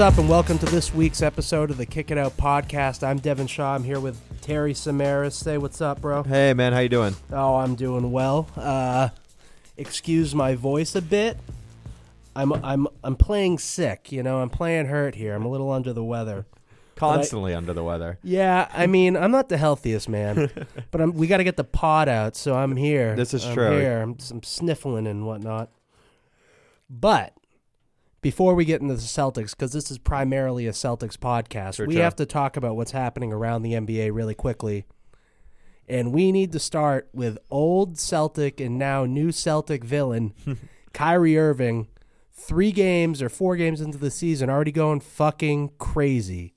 What's up, and welcome to this week's episode of the Kick It Out podcast. I'm Devin Shaw. I'm here with Terry Samaras. Say what's up, bro. Hey man, how you doing? Oh, I'm doing well. Uh, excuse my voice a bit. I'm I'm I'm playing sick. You know, I'm playing hurt here. I'm a little under the weather. Constantly under the weather. Yeah, I mean, I'm not the healthiest man, but I'm, we got to get the pod out, so I'm here. This is I'm true. Here. I'm, I'm sniffling and whatnot. But before we get into the Celtics, because this is primarily a Celtics podcast, Sure, we have to talk about what's happening around the NBA really quickly. And we need to start with old Celtic and now new Celtic villain, Kyrie Irving. Three games or four games into the season, already going fucking crazy.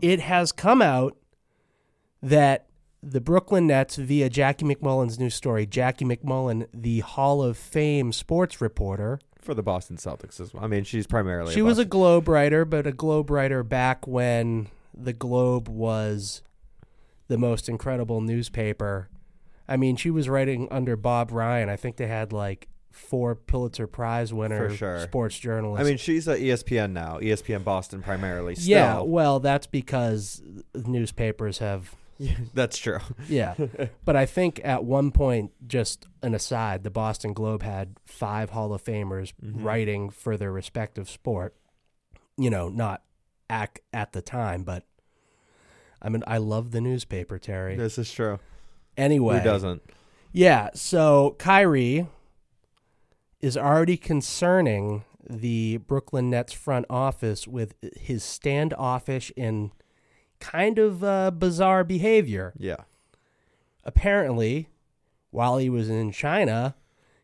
It has come out that the Brooklyn Nets, via Jackie MacMullan's new story, Jackie MacMullan, the Hall of Fame sports reporter, For the Boston Celtics as well. I mean, she's primarily. she was a Boston- Globe writer, but a Globe writer back when the Globe was the most incredible newspaper. I mean, she was writing under Bob Ryan. I think they had like four Pulitzer Prize winner For sure. sports journalists. I mean, she's at ESPN now. ESPN Boston primarily. Still. yeah, well, that's because newspapers have that's true. yeah. but I think at one point, just an aside, the Boston Globe had five Hall of Famers Mm-hmm. writing for their respective sport. You know, not at at the time, but I mean, I love the newspaper, Terry. This is true. Anyway, Who doesn't? Yeah. So Kyrie is already concerning the Brooklyn Nets front office with his standoffish and kind of uh, bizarre behavior. Yeah. Apparently, while he was in China,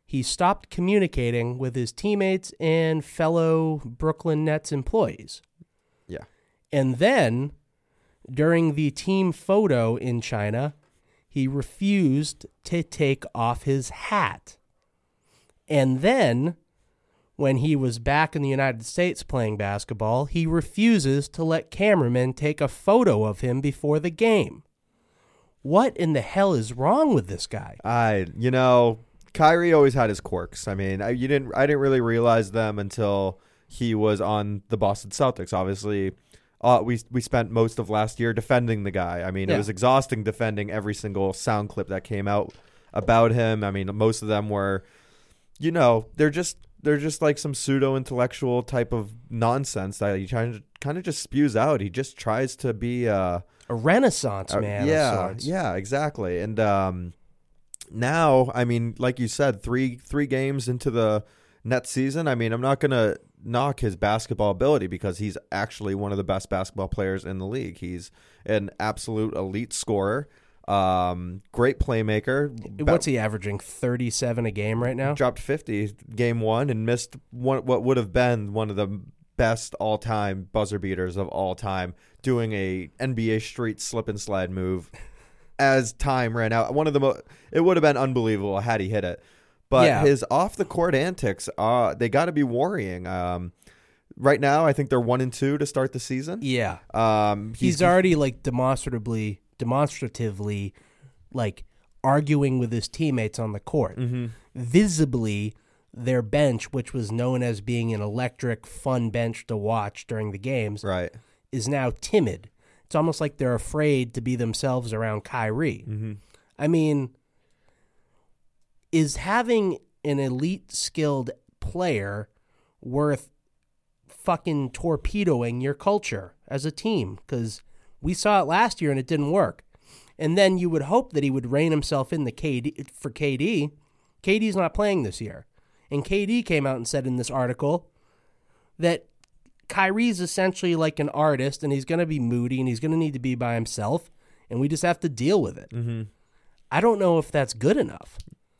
he stopped communicating with his teammates and fellow Brooklyn Nets employees. Yeah. And then, during the team photo in China, he refused to take off his hat. And then, when he was back in the United States playing basketball, he refuses to let cameramen take a photo of him before the game. What in the hell is wrong with this guy? I. You know, Kyrie always had his quirks. I mean, I, you didn't. I didn't really realize them until he was on the Boston Celtics. Obviously. Uh, we we spent most of last year defending the guy. I mean, Yeah. it was exhausting defending every single sound clip that came out about him. I mean, most of them were, you know, they're just they're just like some pseudo intellectual type of nonsense that he kind of kind of just spews out. He just tries to be uh, A renaissance uh, man yeah, yeah, exactly. And um, now, I mean, like you said, three three games into the net season. I mean, I'm not gonna knock his basketball ability because he's actually one of the best basketball players in the league. He's an absolute elite scorer, um, great playmaker. What's he averaging? 37 a game right now? dropped 50 game one and missed one what would have been one of the best all-time buzzer beaters of all time doing a NBA street slip and slide move as time ran out one of the mo- it would have been unbelievable had he hit it but Yeah. his off the court antics uh they got to be worrying um right now I think they're 1 and 2 to start the season Yeah. um He's already like demonstratively demonstratively like arguing with his teammates on the court. Mm-hmm. Visibly their bench, which was known as being an electric, fun bench to watch during the games, right is now timid. It's almost like they're afraid to be themselves around Kyrie. mm-hmm. I mean, is having an elite skilled player worth fucking torpedoing your culture as a team? Because we saw it last year and it didn't work. And then you would hope that he would rein himself in the KD for KD. KD's not playing this year. And KD came out and said in this article that Kyrie's essentially like an artist and he's going to be moody and he's going to need to be by himself and we just have to deal with it. Mm-hmm. I don't know if that's good enough.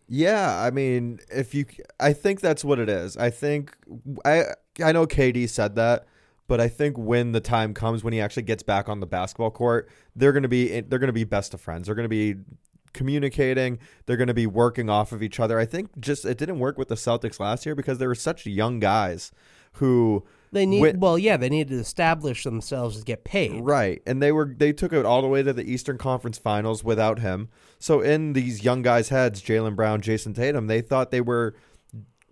Yeah, I mean, if you, I think that's what it is. I think I, I know KD said that, but I think when the time comes when he actually gets back on the basketball court, they're gonna be, they're gonna be best of friends. They're gonna be communicating. They're gonna be working off of each other. I think just it didn't work with the Celtics last year because they were such young guys who They need Wait- well, yeah, they needed to establish themselves to get paid. Right. And they were they took it all the way to the Eastern Conference Finals without him. So in these young guys' heads, Jaylen Brown, Jayson Tatum, they thought they were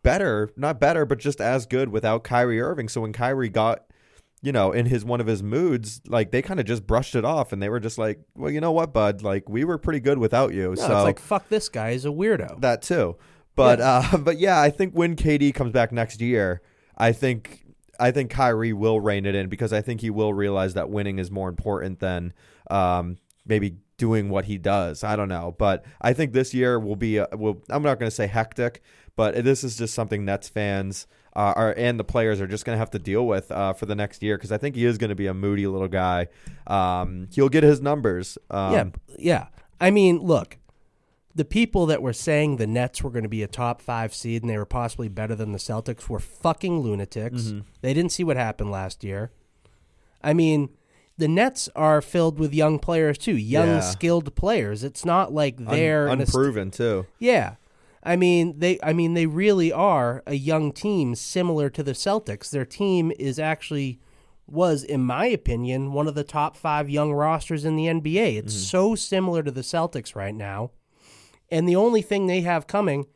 better, not better, but just as good without Kyrie Irving. So when Kyrie got, you know, in his one of his moods, like they kind of just brushed it off, and they were just like, "Well, you know what, bud? Like we were pretty good without you." No, so it's like fuck this guy. He's a weirdo. that too. But uh, but yeah, I think when KD comes back next year, I think I think Kyrie will rein it in because I think he will realize that winning is more important than um, maybe doing what he does. I don't know, but I think this year will be. A, will I'm not going to say hectic, but this is just something Nets fans uh, are and the players are just going to have to deal with uh, for the next year because I think he is going to be a moody little guy. Um, he'll get his numbers. Um, yeah, yeah. I mean, look, the people that were saying the Nets were going to be a top five seed and they were possibly better than the Celtics were fucking lunatics. Mm-hmm. They didn't see what happened last year. I mean, the Nets are filled with young players too, young, Yeah. skilled players. It's not like they're st- unproven too. yeah. I mean they I mean they really are a young team similar to the Celtics. Their team is actually was in my opinion one of the top 5 young rosters in the NBA. It's mm-hmm. so similar to the Celtics right now. And the only thing they have coming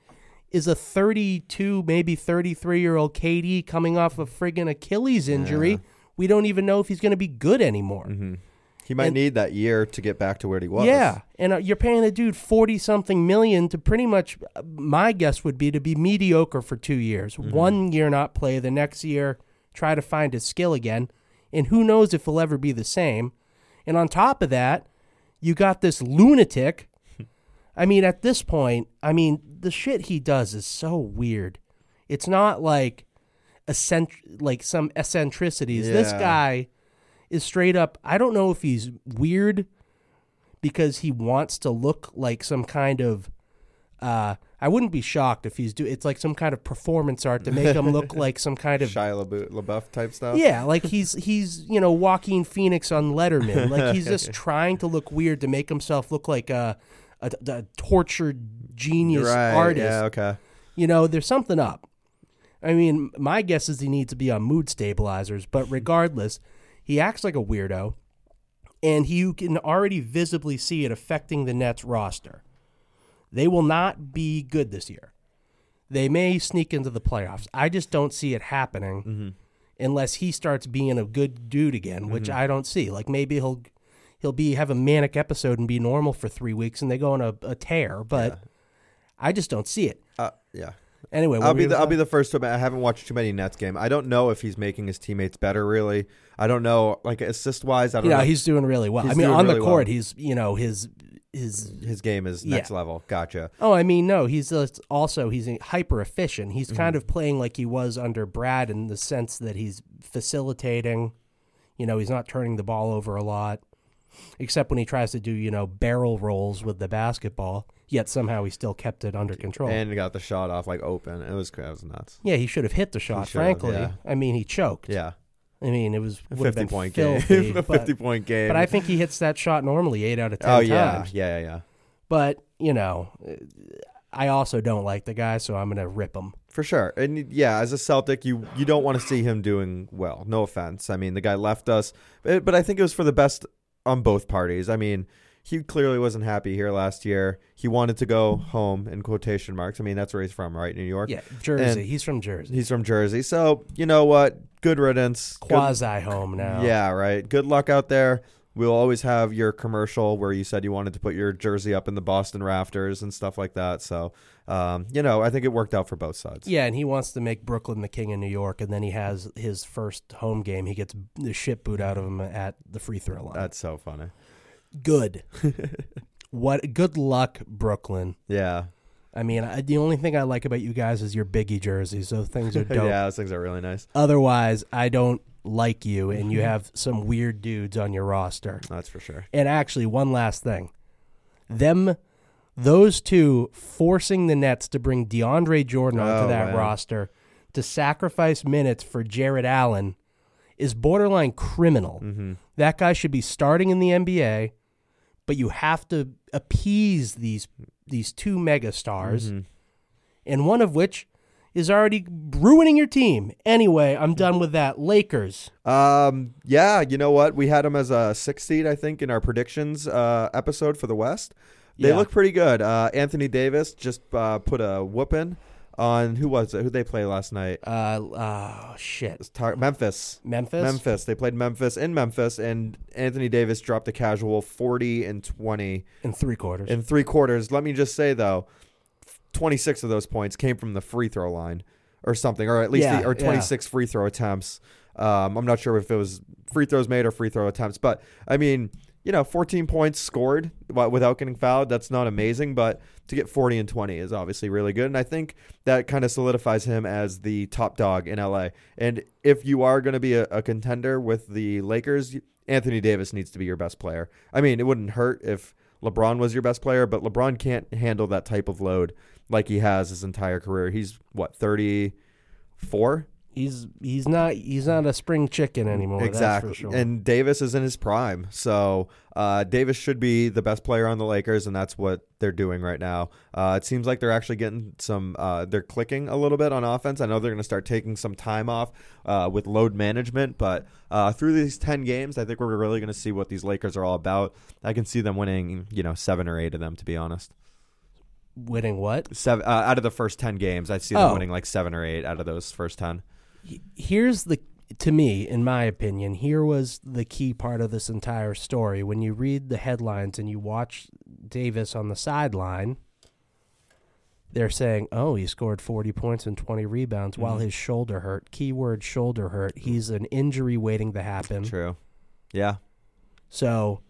is a 32 maybe 33 year old KD coming off a friggin' Achilles injury. We don't even know if he's going to be good anymore. Mm-hmm. He might And- need that year to get back to where he was. Yeah, and uh, you're paying a dude forty something million to pretty much. uh, My guess would be to be mediocre for two years. One year not play, the next year try to find his skill again, and who knows if he'll ever be the same. And on top of that, you got this lunatic. I mean, at this point, I mean, the shit he does is so weird. It's not like eccentric, like some eccentricities. This guy is straight up. I don't know if he's weird because he wants to look like some kind of. Uh, I wouldn't be shocked if he's do. It's like some kind of performance art to make him look like some kind of. Shia LaBeouf, LaBeouf type stuff. Yeah, like he's he's you know Joaquin Phoenix on Letterman. Like he's just trying to look weird to make himself look like a a, a tortured genius right. artist. Yeah. Okay. You know, there's something up. I mean, my guess is he needs to be on mood stabilizers, but regardless, he acts like a weirdo, and he, you can already visibly see it affecting the Nets roster. They will not be good this year. They may sneak into the playoffs. I just don't see it happening unless he starts being a good dude again, which I don't see. Like maybe he'll he'll be have a manic episode and be normal for three weeks, and they go on a, a tear. But I just don't see it. Uh, yeah. Anyway, I'll be the, I'll be the first to admit I haven't watched too many Nets game. I don't know if he's making his teammates better. Really, I don't know. Like assist wise, I don't Yeah, know. he's doing really well. He's I mean, on the court, well. he's you know his his. his game is Yeah. next level. Gotcha. Oh, I mean, no, he's uh, also he's hyper efficient. He's Mm-hmm. kind of playing like he was under Brad in the sense that he's facilitating. You know, he's not turning the ball over a lot, except when he tries to do you know barrel rolls with the basketball. Yet somehow he still kept it under control. And got the shot off like open. It was it was nuts. yeah, he should have hit the shot. Frankly, yeah. I mean, he choked. Yeah, I mean, it was a fifty point filthy, game. a but- fifty point game. But I think he hits that shot normally eight out of ten oh yeah, times. yeah, yeah, yeah. But you know, I also don't like the guy, so I'm gonna rip him. For sure. And yeah, as a Celtic, you you don't want to see him doing well. No offense. I mean, the guy left us, but, but I think it was for the best on both parties. I mean, he clearly wasn't happy here last year. He wanted to go home in quotation marks. I mean, that's where he's from, right? New York. Yeah, Jersey. And- He's from Jersey. He's from Jersey. So, you know what? Good riddance. Quasi home now. yeah, right. Good luck out there. We'll always have your commercial where you said you wanted to put your jersey up in the Boston rafters and stuff like that. So, um, you know, I think it worked out for both sides. Yeah, and he wants to make Brooklyn the king of New York, and then he has his first home game. He gets the shit boot out of him at the free throw line. That's so funny. Good. what? Good luck, Brooklyn. Yeah. I mean, I, the only thing I like about you guys is your Biggie jerseys. So things are dope. yeah, those things are really nice. Otherwise, I don't like you, and you have some weird dudes on your roster. That's for sure. And actually, one last thing. Them, those two forcing the Nets to bring DeAndre Jordan onto Oh, that man. roster to sacrifice minutes for Jarrett Allen is borderline criminal. Mm-hmm. That guy should be starting in the NBA, but you have to appease these these two mega stars, Mm-hmm. and one of which is already ruining your team. Anyway, I'm done with that. Lakers. Um, yeah, you know what? We had them as a six seed, I think, in our predictions uh, episode for the West. They Yeah. look pretty good. Uh, Anthony Davis just uh, put a whooping on who was it? Who they play last night? Uh, oh shit, tar- Memphis. Memphis. Memphis. They played Memphis in Memphis, and Anthony Davis dropped a casual 40 and 20 in three quarters. in three quarters. Let me just say though, 26 of those points came from the free throw line or something, or at least Yeah, the, or yeah. 26 free throw attempts. Um, I'm not sure if it was free throws made or free throw attempts, but I mean, you know, 14 points scored without getting fouled. That's not amazing, but to get 40 and 20 is obviously really good. And I think that kind of solidifies him as the top dog in LA. And if you are going to be a, a contender with the Lakers, Anthony Davis needs to be your best player. I mean, it wouldn't hurt if LeBron was your best player, but LeBron can't handle that type of load like he has his entire career. He's what, 34? He's he's not he's not a spring chicken anymore. exactly. That's for sure. And Davis is in his prime. So uh, Davis should be the best player on the Lakers, and that's what they're doing right now. Uh, it seems like they're actually getting some, uh, they're clicking a little bit on offense. I know they're going to start taking some time off uh, with load management, but uh, through these 10 games, I think we're really going to see what these Lakers are all about. I can see them winning, you know, seven or eight of them, to be honest. Winning what? Seven, uh, out of the first 10 games, I see them Oh. winning like seven or eight out of those first 10. Here's the to me in my opinion here was the key part of this entire story when you read the headlines and you watch davis on the sideline they're saying oh he scored 40 points and 20 rebounds while Mhm. his shoulder hurt keyword shoulder hurt he's an injury waiting to happen True. Yeah. so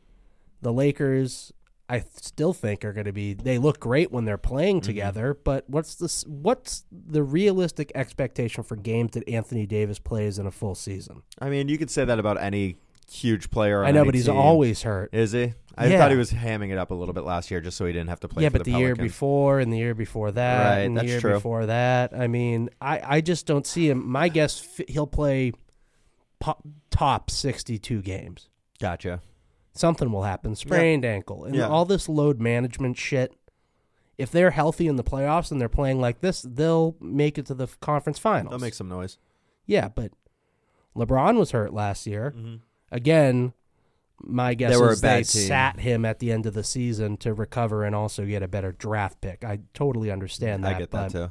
the lakers i still think are going to be they look great when they're playing mm-hmm. together but what's the what's the realistic expectation for games that anthony davis plays in a full season I mean, you could say that about any huge player. On I know, but he's team. always hurt. Is he? I Yeah. thought he was hamming it up a little bit last year just so he didn't have to play yeah, but the, the, year before and the year before that, Right, and the that's year true. before that. I mean, I, I just don't see him. My guess, he'll play po- top sixty-two games. Gotcha. Something will happen, sprained ankle, and Yeah. all this load management shit. If they're healthy in the playoffs and they're playing like this, they'll make it to the conference finals. That'll make some noise. yeah, but LeBron was hurt last year. Mm-hmm. Again, my guess They is they team. sat him at the end of the season to recover and also get a better draft pick. I totally understand that. I get that too.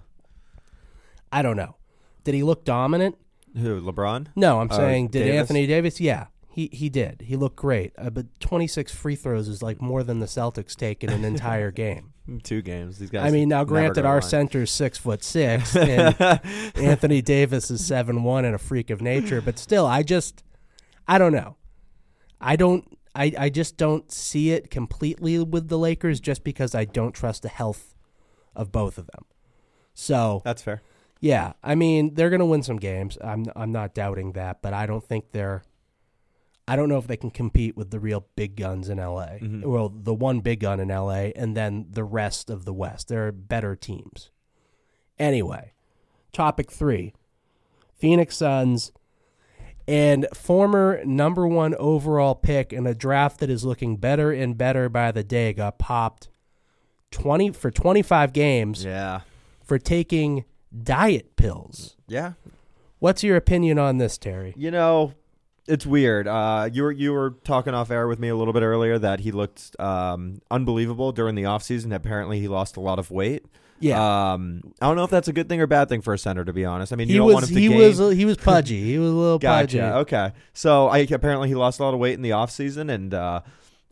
I don't know. Did he look dominant? Who? LeBron? No, I'm Uh, saying did Davis? Anthony Davis? Yeah, he he did. He looked great. Uh, but 26 free throws is like more than the Celtics take in an entire game. Two games. These guys. I mean, now granted, our line. center's six foot six, and Anthony Davis is seven one and a freak of nature. But still, I just, I don't know. I don't. I, I just don't see it completely with the Lakers just because I don't trust the health of both of them. So That's fair. yeah, I mean they're gonna win some games. I'm I'm not doubting that, but I don't think they're. I don't know if they can compete with the real big guns in LA. Mhm. Well, the one big gun in LA, and then the rest of the West. There are better teams. Anyway, topic three: Phoenix Suns and former number one overall pick in a draft that is looking better and better by the day got popped twenty for twenty five games Yeah. for taking diet pills. Yeah. What's your opinion on this, Terry? You know, it's weird. Uh, you were you were talking off air with me a little bit earlier that he looked um, unbelievable during the offseason. Apparently, he lost a lot of weight. Yeah, Um, I don't know if that's a good thing or bad thing for a center, to be honest. I mean, you he don't was want him to he gain. was he was pudgy. He was a little pudgy. Okay. So I apparently he lost a lot of weight in the offseason and uh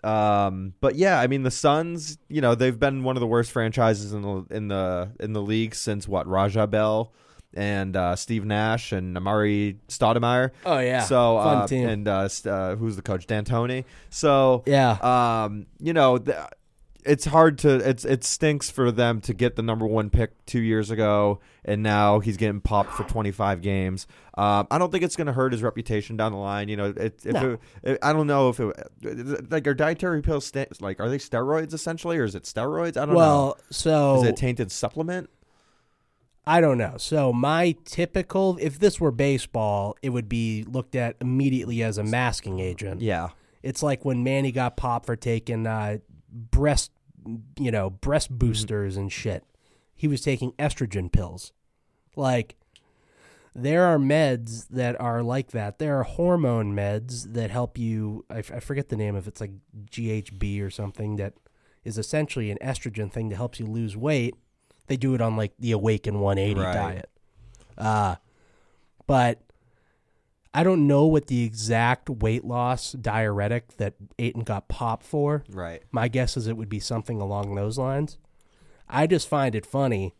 um but yeah, I mean the Suns, you know, they've been one of the worst franchises in the in the in the league since what, Raja Bell and uh Steve Nash and Amar'e Stoudemire. Oh yeah, So fun uh, team. and uh, uh who's the coach? D'Antoni. So yeah, um, you know, th- it's hard to it's it stinks for them to get the number one pick two years ago, and now he's getting popped for 25 games. Um, I don't think it's going to hurt his reputation down the line. You know, it, if No. it, it, I don't know if it like are dietary pills sta- like are they steroids essentially, or is it steroids? I don't know. well, so Is it a tainted supplement? I don't know. So my typical, if this were baseball, it would be looked at immediately as a masking agent. Yeah. It's like when Manny got popped for taking uh, breast, you know, breast Mm-hmm. boosters and shit. He was taking estrogen pills. Like, there are meds that are like that. There are hormone meds that help you. I, f- I forget the name of it. It's like GHB or something that is essentially an estrogen thing that helps you lose weight. They do it on like the Awaken 180 Right. diet. Uh, but I don't know what the exact weight loss diuretic that Ayton got popped for. Right. My guess is it would be something along those lines. I just find it funny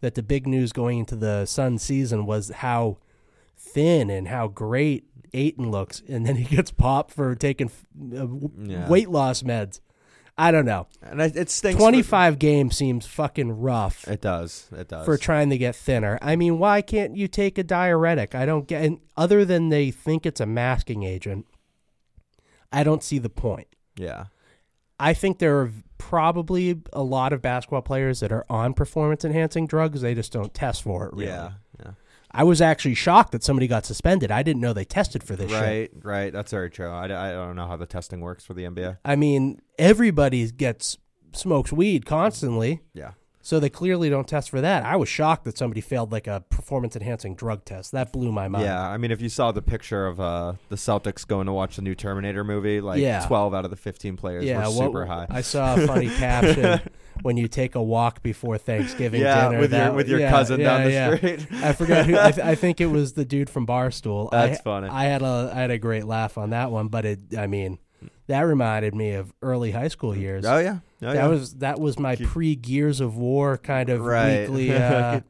that the big news going into the Sun season was how thin and how great Ayton looks, and then he gets popped for taking uh, w- Yeah. weight loss meds. I don't know. And it, stinks. for- 25 games seems fucking rough It does. It does. for trying to get thinner. I mean, why can't you take a diuretic? I don't get, and other than they think it's a masking agent, I don't see the point. yeah. I think there are probably a lot of basketball players that are on performance enhancing drugs. They just don't test for it. Really. Yeah. Yeah. I was actually shocked that somebody got suspended. I didn't know they tested for this shit. Right. Right. That's very true. I, I don't know how the testing works for the NBA. I mean, everybody gets smokes weed constantly, Yeah. so they clearly don't test for that. I was shocked that somebody failed like a performance enhancing drug test. That blew my mind. Yeah, I mean, if you saw the picture of uh, the Celtics going to watch the new Terminator movie, like Yeah. 12 out of the 15 players yeah, were super high. I saw a funny caption when you take a walk before Thanksgiving yeah, dinner. with that- your with your yeah, cousin down the yeah. street. I forgot who. I, th- I think it was the dude from Barstool. That's I, funny. I had a I had a great laugh on that one, but it. I mean, that reminded me of early high school years. oh yeah, oh, that yeah. was that was my pre Gears of War kind of Right. weekly. Uh,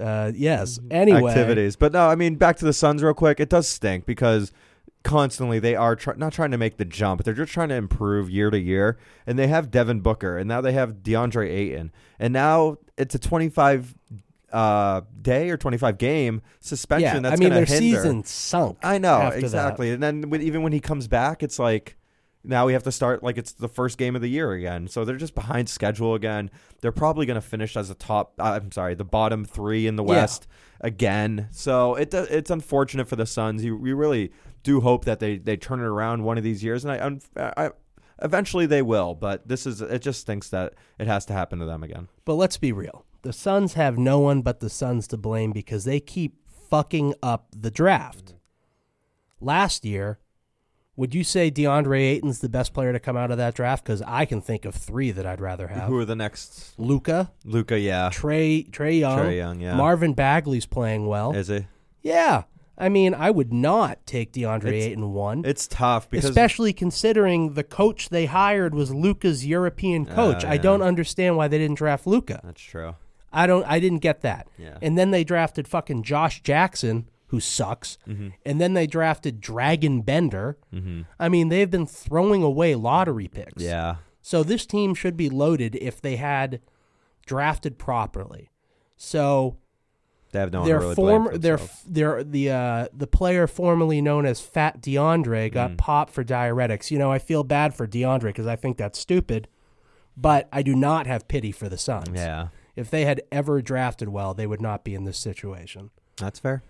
uh, yes. Anyway, activities. But no, I mean, back to the Suns real quick. It does stink because constantly they are try- not trying to make the jump, but they're just trying to improve year to year. And they have Devin Booker, and now they have DeAndre Ayton, and now it's a 25 uh, day or 25 game suspension. Yeah, that's I mean their hinder. season sunk. I know after that. exactly. And then when, even when he comes back, it's like now we have to start like it's the first game of the year again. So they're just behind schedule again. They're probably going to finish as a top. uh, I'm sorry, the bottom three in the Yeah. West again. So it it's unfortunate for the Suns. You we really do hope that they they turn it around one of these years, and I. un- I Eventually they will, but this is it. Just stinks that it has to happen to them again. But let's be real. The Suns have no one but the Suns to blame because they keep fucking up the draft. Last year, would you say DeAndre Ayton's the best player to come out of that draft? Because I can think of three that I'd rather have. Who are the next? Luka, Luka, yeah, Trey, Trey Young, Trey Young, yeah. Marvin Bagley's playing well. is he? yeah, I mean, I would not take DeAndre It's- Ayton one. It's tough because Especially considering the coach they hired was Luka's European coach. Uh, I yeah. don't understand why they didn't draft Luka. that's true. I don't. I didn't get that. Yeah. And then they drafted fucking Josh Jackson, who sucks. Mm-hmm. And then they drafted Dragan Bender. Mm-hmm. I mean, they've been throwing away lottery picks. Yeah. So this team should be loaded if they had drafted properly. So They have no their really former, their their the uh, the player formerly known as Fat DeAndre got Mm. popped for diuretics. You know, I feel bad for DeAndre because I think that's stupid, but I do not have pity for the Suns. Yeah, If they had ever drafted well, they would not be in this situation. that's fair.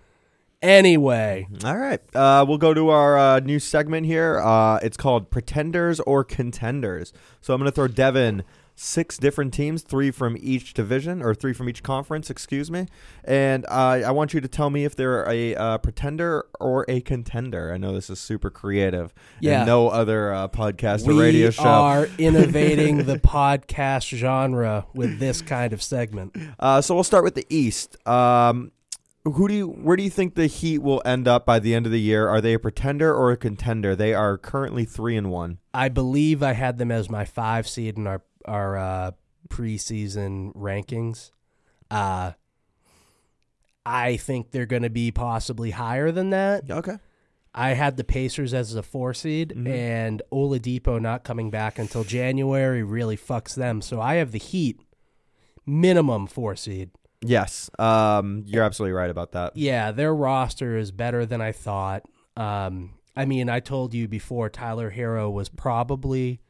Anyway, All right, uh, we'll go to our uh, new segment here. Uh, it's called Pretenders or Contenders. So I'm going to throw Devin six different teams, three from each division or three from each conference, excuse me. And uh, I want you to tell me if they're a uh, pretender or a contender. I know this is super creative. Yeah. And no other uh, podcast or radio show. are innovating the podcast genre with this kind of segment. Uh, so we'll start with the East. Um, who do you, where do you think the Heat will end up by the end of the year? Are they a pretender or a contender? They are currently three and one. I believe I had them as my five seed in our our uh, preseason rankings. Uh, I think they're going to be possibly higher than that. Okay. I had the Pacers as a four seed, Mhm. and Oladipo not coming back until January really fucks them. So I have the Heat minimum four seed. Yes. Um, you're absolutely right about that. Yeah, their roster is better than I thought. Um, I mean, I told you before Tyler Herro was probably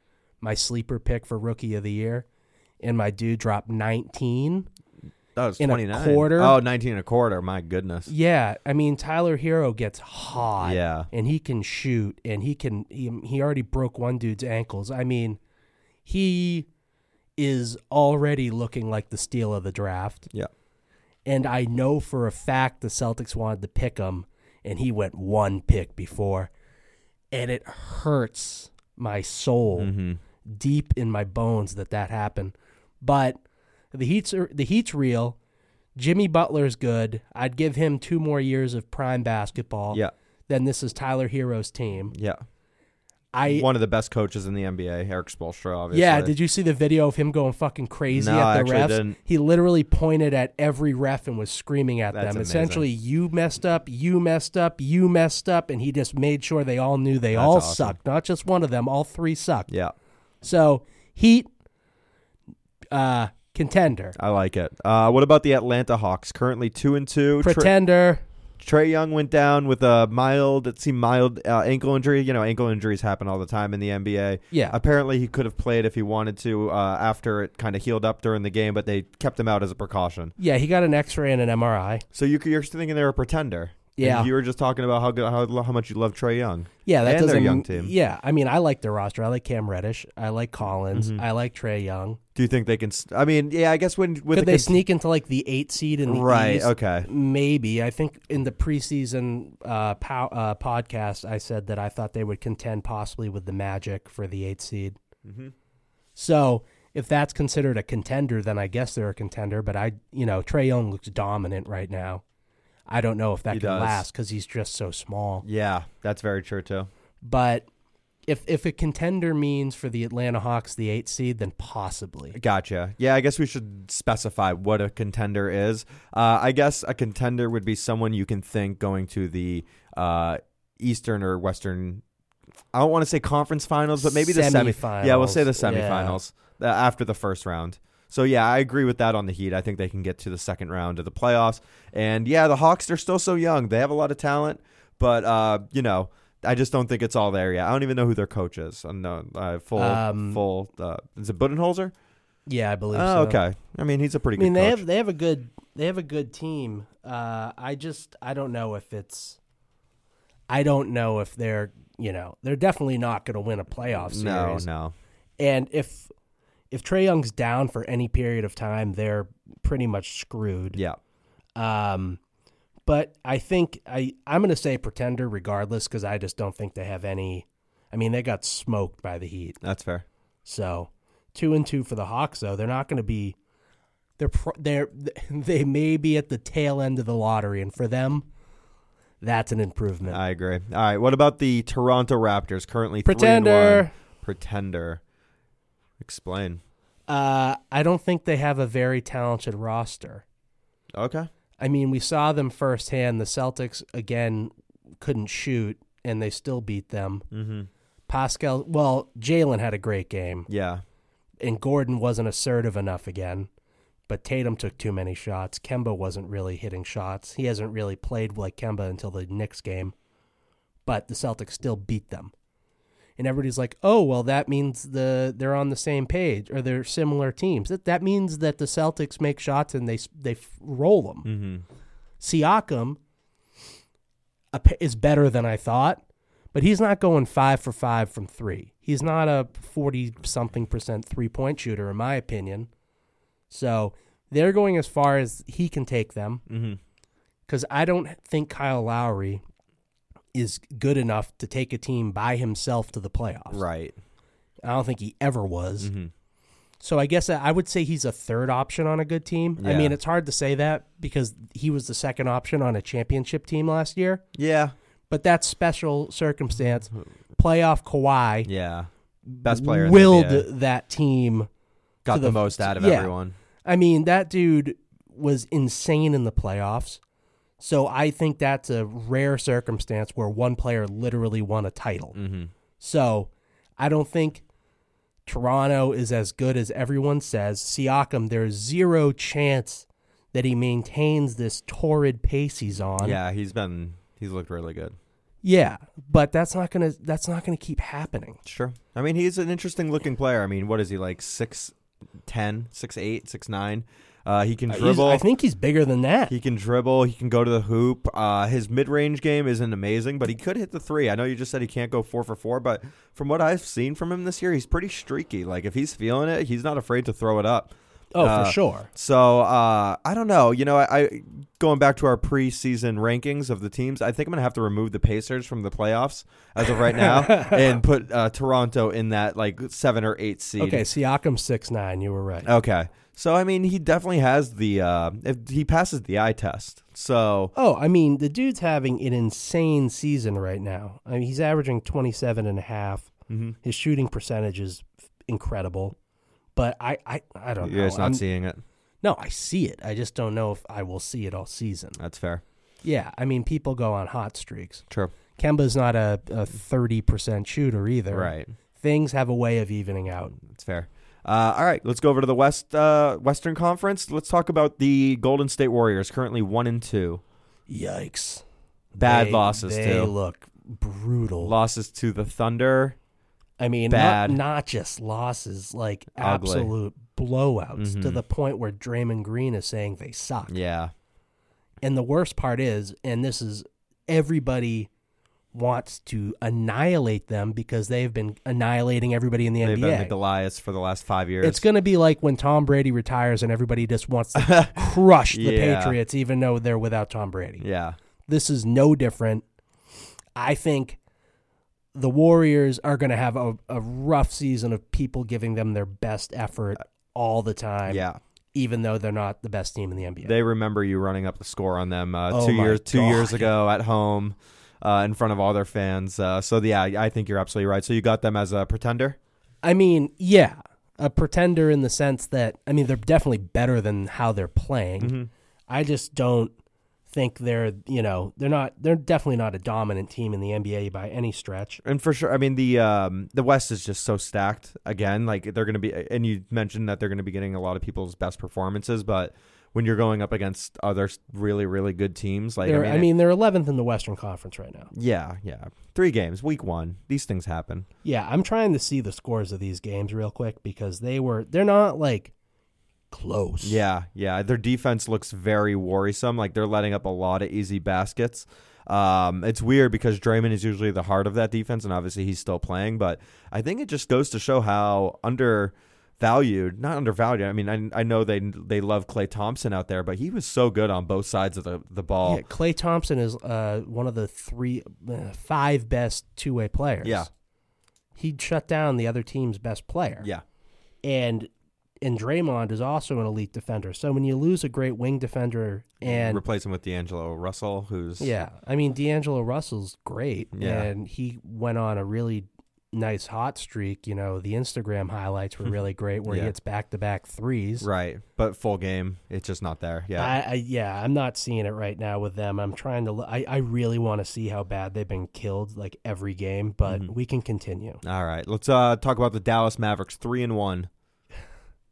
my sleeper pick for rookie of the year, and my dude dropped 19. That was In a 29. quarter? Oh, 19 and a quarter. My goodness. Yeah, I mean Tyler Herro gets hot. Yeah. and he can shoot, and he can. He, he already broke one dude's ankles. I mean, he is already looking like the steal of the draft. Yeah. and I know for a fact the Celtics wanted to pick him, and he went one pick before, and it hurts my soul Mm-hmm. Deep in my bones that that happened. But The Heat's are, the Heat's real. Jimmy Butler's good. I'd give him two more years of prime basketball. Yeah. Then this is Tyler Herro's team. Yeah. I One of the best coaches in the NBA, Erik Spoelstra, obviously. yeah. Did you see the video of him going fucking crazy No, at the actually refs? didn't. He literally pointed at every ref and was screaming at That's them. amazing. Essentially, you messed up, you messed up, you messed up, and he just made sure they all knew they all awesome. sucked. Not just one of them, all three sucked. Yeah. So Heat, uh, contender, I like it. Uh, what about the Atlanta Hawks? Currently two and two. Pretender. Trey Young went down with a mild, it seemed mild uh, ankle injury. You know, ankle injuries happen all the time in the NBA. Yeah. Apparently, he could have played if he wanted to uh, after it kind of healed up during the game, but they kept him out as a precaution. Yeah, he got an X-ray and an MRI. So you, you're thinking they're a pretender. Yeah. And you were just talking about how good, how, how much you love Trey Young. Yeah, that And their doesn't. young team. Yeah, I mean, I like their roster. I like Cam Reddish. I like Collins. Mhm. I like Trey Young. Do you think they can? I mean, yeah, I guess when with Could the they sneak into like the eight seed in the right? East? Okay. Maybe. I think in the preseason uh, pow- uh, podcast, I said that I thought they would contend possibly with the Magic for the eight seed. Mm-hmm. So if that's considered a contender, then I guess they're a contender. But I, you know, Trey Young looks dominant right now. I don't know if that He can does. last because he's just so small. Yeah, that's very true too. But if if a contender means for the Atlanta Hawks the eight seed, then possibly. Gotcha. Yeah, I guess we should specify what a contender is. Uh, I guess a contender would be someone you can think going to the uh, Eastern or Western. I don't want to say conference finals, but maybe the semi. Semifinals, Yeah, we'll say the semifinals uh, after the first round. So yeah, I agree with that on the Heat. I think they can get to the second round of the playoffs. And yeah, the Hawks they're still so young. They have a lot of talent, but uh, you know, I just don't think it's all there yet. I don't even know who their coach is. I know uh, full Um, full. Uh, is it Budenholzer? Yeah, I believe Oh, so. okay. I mean, he's a pretty I mean, good they coach. have they have a good they have a good team. Uh, I just I don't know if it's. I don't know if they're you know they're definitely not going to win a playoff series. no, no. And if if Trey Young's down for any period of time, they're pretty much screwed. Yeah. Um, but I think I I'm going to say pretender regardless because I just don't think they have any. I mean, they got smoked by the Heat. That's fair. So two and two for the Hawks, though they're not going to be. They're they're they may be at the tail end of the lottery, and for them, that's an improvement. I agree. All right. What about the Toronto Raptors? Currently three and one. Pretender. Pretender. Explain. Uh, I don't think they have a very talented roster. Okay. I mean, we saw them firsthand. The Celtics again couldn't shoot, and they still beat them. Mm-hmm. Pascal, well, Jaylen had a great game, Yeah. and Gordon wasn't assertive enough again. But Tatum took too many shots. Kemba wasn't really hitting shots. He hasn't really played like Kemba until the Knicks game. But the Celtics still beat them. And everybody's like, "Oh, well, that means the they're on the same page or they're similar teams." That that means that the Celtics make shots and they they roll them. Mm-hmm. Siakam is better than I thought, but he's not going five for five from three. He's not a forty something percent three point shooter, in my opinion. So they're going as far as he can take them Mm-hmm. because I don't think Kyle Lowry is good enough to take a team by himself to the playoffs. Right. I don't think he ever was. Mm-hmm. So I guess I would say he's a third option on a good team. I mean, it's hard to say that because he was the second option on a championship team last year. Yeah. But that's special circumstance. Playoff Kawhi Yeah. Best player in the willed that team. Got the, the- most out of yeah. everyone. I mean, that dude was insane in the playoffs. So I think that's a rare circumstance where one player literally won a title. Mm-hmm. So I don't think Toronto is as good as everyone says. Siakam, there's zero chance that he maintains this torrid pace he's on. Yeah, he's been he's looked really good. Yeah, but that's not gonna that's not gonna keep happening. Sure. I mean, he's an interesting looking player. I mean, what is he like six ten, six eight, six nine? Uh, he can Uh, he's- dribble. I think he's bigger than that. He can dribble. He can go to the hoop. Uh, his mid-range game isn't amazing, but he could hit the three. I know you just said he can't go four for four, but from what I've seen from him this year, he's pretty streaky. Like if he's feeling it, he's not afraid to throw it up. oh, uh, for sure. So uh, I don't know. You know, I, I going back to our preseason rankings of the teams. I think I'm gonna have to remove the Pacers from the playoffs as of right now and put uh, Toronto in that like seven or eight seed. Okay, Siakam six nine. You were right. Okay. So I mean, he definitely has the uh, if he passes the eye test. So Oh, I mean, the dude's having an insane season right now. I mean, he's averaging 27 and a half. Mhm. His shooting percentage is incredible. But I, I, I don't you're know. just not I'm- seeing it. no, I see it. I just don't know if I will see it all season. That's fair. Yeah, I mean, people go on hot streaks. True. Kemba's not a, a 30% shooter either. Right. Things have a way of evening out. That's fair. Uh, all right, let's go over to the West uh, Western Conference. Let's talk about the Golden State Warriors, currently one and two. Yikes. Bad They- losses they too. look brutal. Losses to the Thunder. I mean, Bad. Not, not just losses, like Ugly. absolute blowouts to Mhm. the point where Draymond Green is saying they suck. Yeah. And the worst part is, and this is everybody wants to annihilate them because they've been annihilating everybody in the They've been the NBA. Goliaths for the last five years. It's going to be like when Tom Brady retires and everybody just wants to crush the Yeah. Patriots, even though they're without Tom Brady. yeah. This is no different. I think the Warriors are going to have a, a rough season of people giving them their best effort all the time, Yeah. even though they're not the best team in the NBA. They remember you running up the score on them uh, Oh two my years two God. years ago at home uh, in front of all their fans. Uh, so yeah, I think you're absolutely right. So you got them as a pretender. I mean, yeah, a pretender in the sense that, I mean, they're definitely better than how they're playing. Mm-hmm. I just don't think they're, you know, they're not, they're definitely not a dominant team in the NBA by any stretch. And for sure, I mean the um, the West is just so stacked. Again, like they're going to be, and you mentioned that they're going to be getting a lot of people's best performances, but when you're going up against other really really good teams, like They're, I mean, I mean, they're 11th in the Western Conference right now. yeah, yeah, three games, week one, these things happen. Yeah, I'm trying to see the scores of these games real quick because they were they're not like close. Yeah, yeah. Their defense looks very worrisome. Like they're letting up a lot of easy baskets. Um, it's weird because Draymond is usually the heart of that defense, and obviously he's still playing. But I think it just goes to show how undervalued, not undervalued. I mean, I, I know they they love Klay Thompson out there, but he was so good on both sides of the the ball. Yeah, Klay Thompson is uh, one of the three, uh, five best two way players. Yeah. He'd shut down the other team's best player. Yeah, And and Draymond is also an elite defender. So when you lose a great wing defender and replace him with D'Angelo Russell, who's yeah, I mean D'Angelo Russell's great. Yeah. And he went on a really nice hot streak. You know, the Instagram highlights were really great where Yeah. he hits back to back threes. right, but full game, it's just not there. Yeah, I, I yeah, I'm not seeing it right now with them. I'm trying to. I, I really want to see how bad they've been killed like every game, but Mhm. we can continue. All right, let's uh, talk about the Dallas Mavericks, three and one.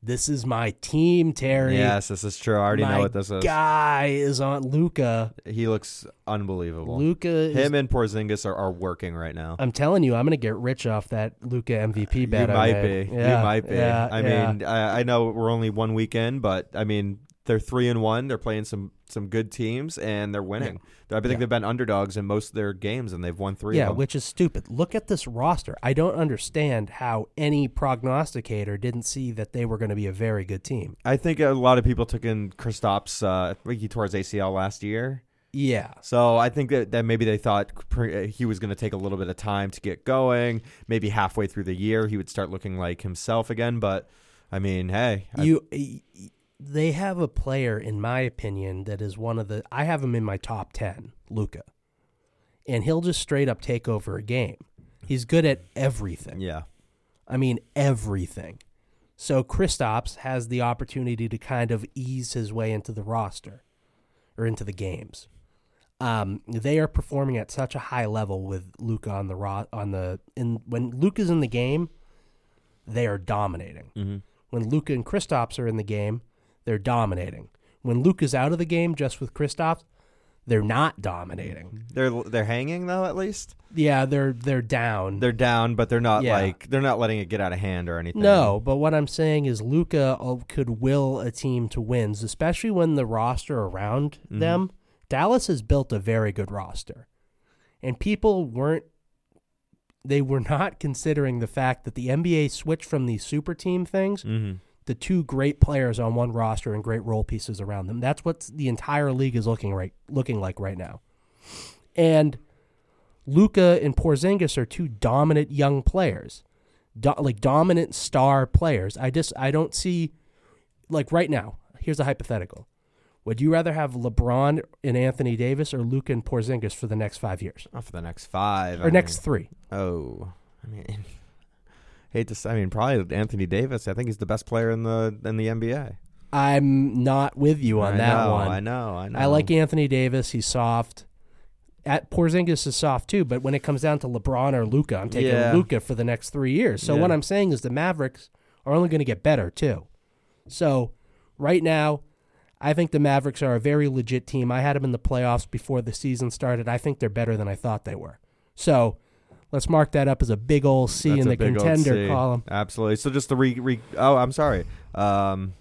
This is my team, Terry. Yes, this is true. I already my know what this is. Guy is on Luka. He looks unbelievable. Luka. Is, Him and Porzingis are, are working right now. I'm telling you, I'm gonna get rich off that Luka MVP bet. you might be. Yeah, you might be. yeah, I yeah. mean, I, I know we're only one weekend, but I mean, they're three and one. They're playing some some good teams, and they're winning. I think Yeah. they've been underdogs in most of their games, and they've won three. yeah, which is stupid. Look at this roster. I don't understand how any prognosticator didn't see that they were going to be a very good team. I think a lot of people took in Kristaps. Uh, I think he tore his ACL last year. Yeah, So I think that, that maybe they thought pre- he was going to take a little bit of time to get going. Maybe halfway through the year he would start looking like himself again. But I mean, hey, you y- they have a player in my opinion that is one of the I have him in my top 10, Luka. And he'll just straight up take over a game. He's good at everything. yeah, I mean everything. So Kristaps has the opportunity to kind of ease his way into the roster or into the games. Um, they are performing at such a high level with Luka on the ro- on the in when Luka's in the game, they are dominating. mm-hmm. When Luka and Kristaps are in the game, they're dominating. When Luka's out of the game just with Kristaps, they're not dominating. they're they're hanging though. At least Yeah, they're they're down. they're down, but they're not Yeah. like they're not letting it get out of hand or anything. No, but what I'm saying is Luka could will a team to wins, especially when the roster around Mhm. them. Dallas has built a very good roster, and people weren't. They were not considering the fact that the NBA switched from these super team things Mm-hmm. To two great players on one roster and great role pieces around them. That's what the entire league is looking right looking like right now. And Luka and Porzingis are two dominant young players, Do- like dominant star players. I just I don't see like right now, here's a hypothetical. Would you rather have LeBron and Anthony Davis or Luka and Porzingis for the next five years Not for the next five or I next mean- three? Oh, I mean, hate to. say, I mean, probably Anthony Davis. I think he's the best player in the in the NBA. I'm not with you on I that know, one. I know. I know. I like Anthony Davis. He's soft. At Porzingis is soft too, but when it comes down to LeBron or Luka, I'm taking Yeah. Luka for the next three years. So what I'm saying is the Mavericks are only going to get better too. So right now, I think the Mavericks are a very legit team. I had them in the playoffs before the season started. I think they're better than I thought they were. So let's mark that up as a big old C That's in the contender column. Absolutely. So just the re, re oh, I'm sorry. Um,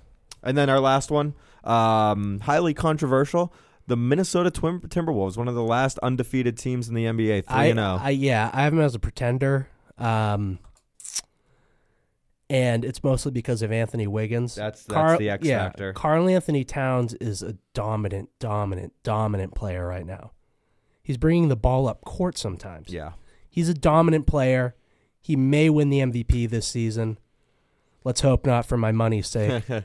and then our last one, um, highly controversial. The Minnesota Twin Timberwolves, one of the last undefeated teams in the NBA, three I, and oh. zero. I yeah, I have them as a pretender. Um, and it's mostly because of Anthony Wiggins. That's that's Karl- the X yeah, factor. Karl-Anthony Towns is a dominant, dominant, dominant player right now. He's bringing the ball up court sometimes. Yeah. He's a dominant player. He may win the MVP this season. Let's hope not for my money's sake. uh,